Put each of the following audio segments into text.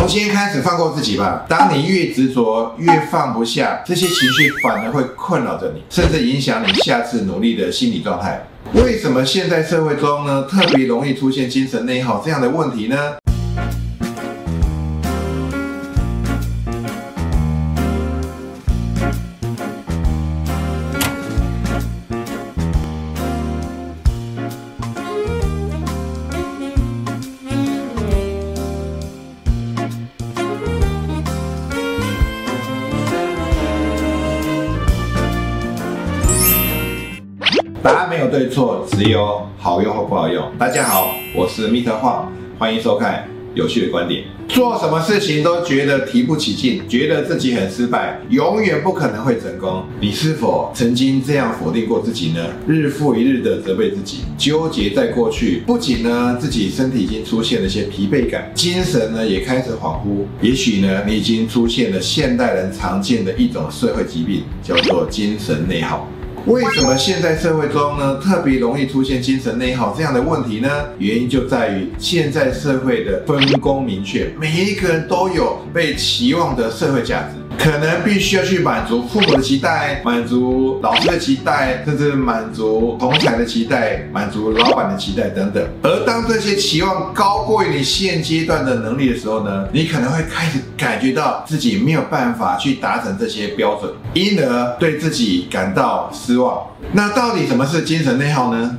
重新开始放过自己吧。当你越执着，越放不下，这些情绪反而会困扰着你，甚至影响你下次努力的心理状态。为什么现在社会中呢，特别容易出现精神内耗这样的问题呢？答案没有对错，只有好用或不好用。大家好，我是密特晃，欢迎收看有趣的观点。做什么事情都觉得提不起劲，觉得自己很失败，永远不可能会成功。你是否曾经这样否定过自己呢？日复一日的责备自己，纠结在过去，不仅呢自己身体已经出现了一些疲惫感，精神呢也开始恍惚。也许呢你已经出现了现代人常见的一种社会疾病，叫做精神内耗。为什么现在社会中呢特别容易出现精神内耗这样的问题呢？原因就在于现在社会的分工明确，每一个人都有被期望的社会价值。可能必须要去满足父母的期待，满足老师的期待，甚至满足同才的期待，满足老板的期待等等。而当这些期望高过于你现阶段的能力的时候呢，你可能会开始感觉到自己没有办法去达成这些标准，因而对自己感到失望。那到底什么是精神内耗呢？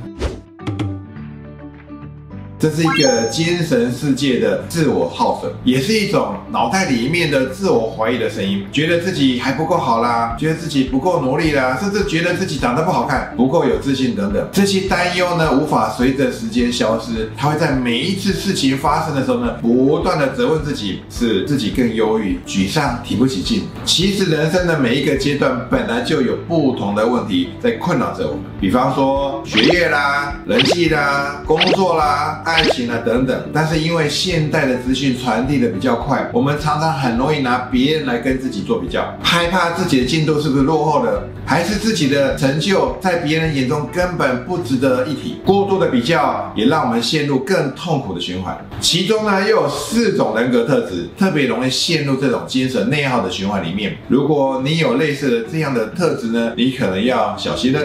这是一个精神世界的自我耗损，也是一种脑袋里面的自我怀疑的声音，觉得自己还不够好啦，觉得自己不够努力啦，甚至觉得自己长得不好看，不够有自信等等。这些担忧呢，无法随着时间消失，它会在每一次事情发生的时候呢，不断的责问自己，使自己更忧郁、沮丧、提不起劲。其实人生的每一个阶段本来就有不同的问题在困扰着我们，比方说学业啦、人际啦、工作啦。爱情啊等等，但是因为现代的资讯传递的比较快，我们常常很容易拿别人来跟自己做比较，害怕自己的进度是不是落后了，还是自己的成就在别人眼中根本不值得一提。过度的比较也让我们陷入更痛苦的循环。其中呢，又有四种人格特质特别容易陷入这种精神内耗的循环里面。如果你有类似的这样的特质呢，你可能要小心了。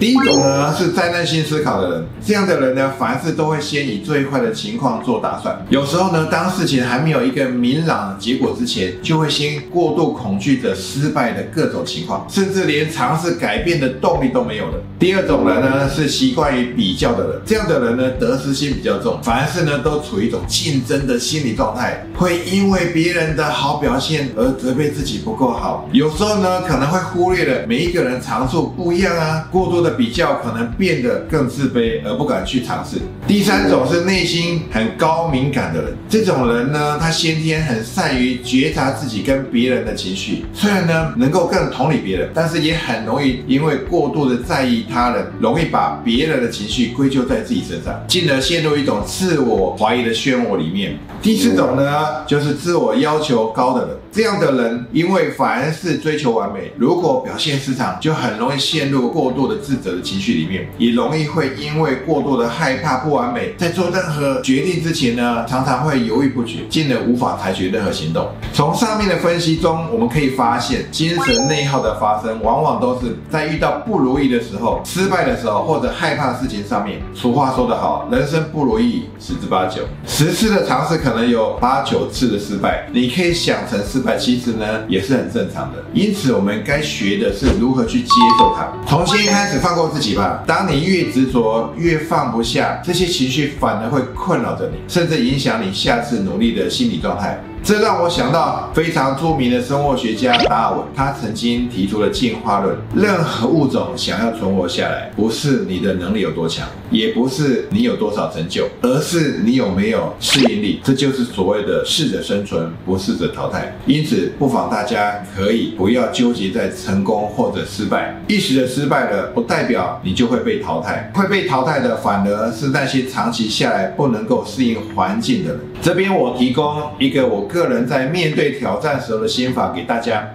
第一种呢是灾难性思考的人，这样的人呢，凡事都会先以最坏的情况做打算。有时候呢，当事情还没有一个明朗的结果之前，就会先过度恐惧着失败的各种情况，甚至连尝试改变的动力都没有了。第二种人呢是习惯于比较的人，这样的人呢得失心比较重，凡事呢都处于一种竞争的心理状态，会因为别人的好表现而责备自己不够好。有时候呢可能会忽略了每一个人长处不一样啊，过多的。比较可能变得更自卑，而不敢去尝试。第三种是内心很高敏感的人，这种人呢，他先天很善于觉察自己跟别人的情绪，虽然呢能够更同理别人，但是也很容易因为过度的在意他人，容易把别人的情绪归咎在自己身上，进而陷入一种自我怀疑的漩涡里面。第四种呢，就是自我要求高的人，这样的人因为凡事追求完美，如果表现失常，就很容易陷入过度的自责的情绪里面，也容易会因为过度的害怕不不完美，在做任何决定之前呢，常常会犹豫不决，进而无法采取任何行动。从上面的分析中，我们可以发现，精神内耗的发生，往往都是在遇到不如意的时候、失败的时候，或者害怕的事情上面。俗话说得好，人生不如意十之八九，十次的尝试可能有八九次的失败。你可以想成失败，其实呢也是很正常的。因此，我们该学的是如何去接受它。从新开始，放过自己吧。当你越执着，越放不下，这些这些情绪反而会困扰着你，甚至影响你下次努力的心理状态。这让我想到非常著名的生物学家达尔文，他曾经提出了进化论：任何物种想要存活下来，不是你的能力有多强，也不是你有多少成就，而是你有没有适应力。这就是所谓的适者生存，不适者淘汰。因此，不妨大家可以不要纠结在成功或者失败，一时的失败了，不代表你就会被淘汰，会被淘汰的反而是那些长期下来不能够适应环境的人。这边我提供一个我。个人在面对挑战时候的心法给大家。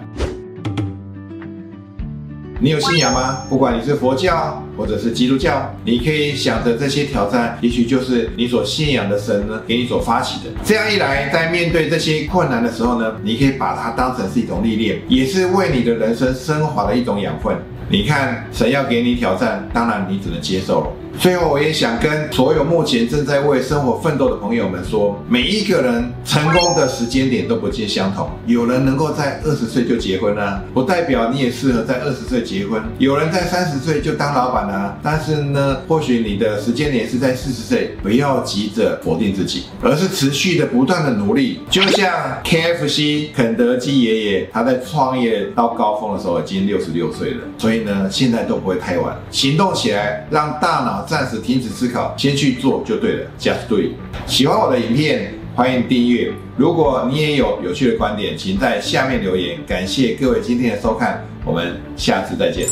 你有信仰吗？不管你是佛教或者是基督教，你可以想着这些挑战，也许就是你所信仰的神呢给你所发起的。这样一来，在面对这些困难的时候呢，你可以把它当成是一种历练，也是为你的人生升华的一种养分。你看，神要给你挑战，当然你只能接受了。最后，我也想跟所有目前正在为生活奋斗的朋友们说，每一个人成功的时间点都不尽相同。有人能够在二十岁就结婚呢，不代表你也适合在二十岁结婚。有人在三十岁就当老板呢，但是呢，或许你的时间点是在四十岁。不要急着否定自己，而是持续的不断的努力。就像 KFC 肯德基爷爷，他在创业到高峰的时候已经六十六岁了，所以呢，现在都不会太晚，行动起来，让大脑。暂时停止思考，先去做就对了，just do it。喜欢我的影片，欢迎订阅。如果你也有有趣的观点，请在下面留言。感谢各位今天的收看，我们下次再见。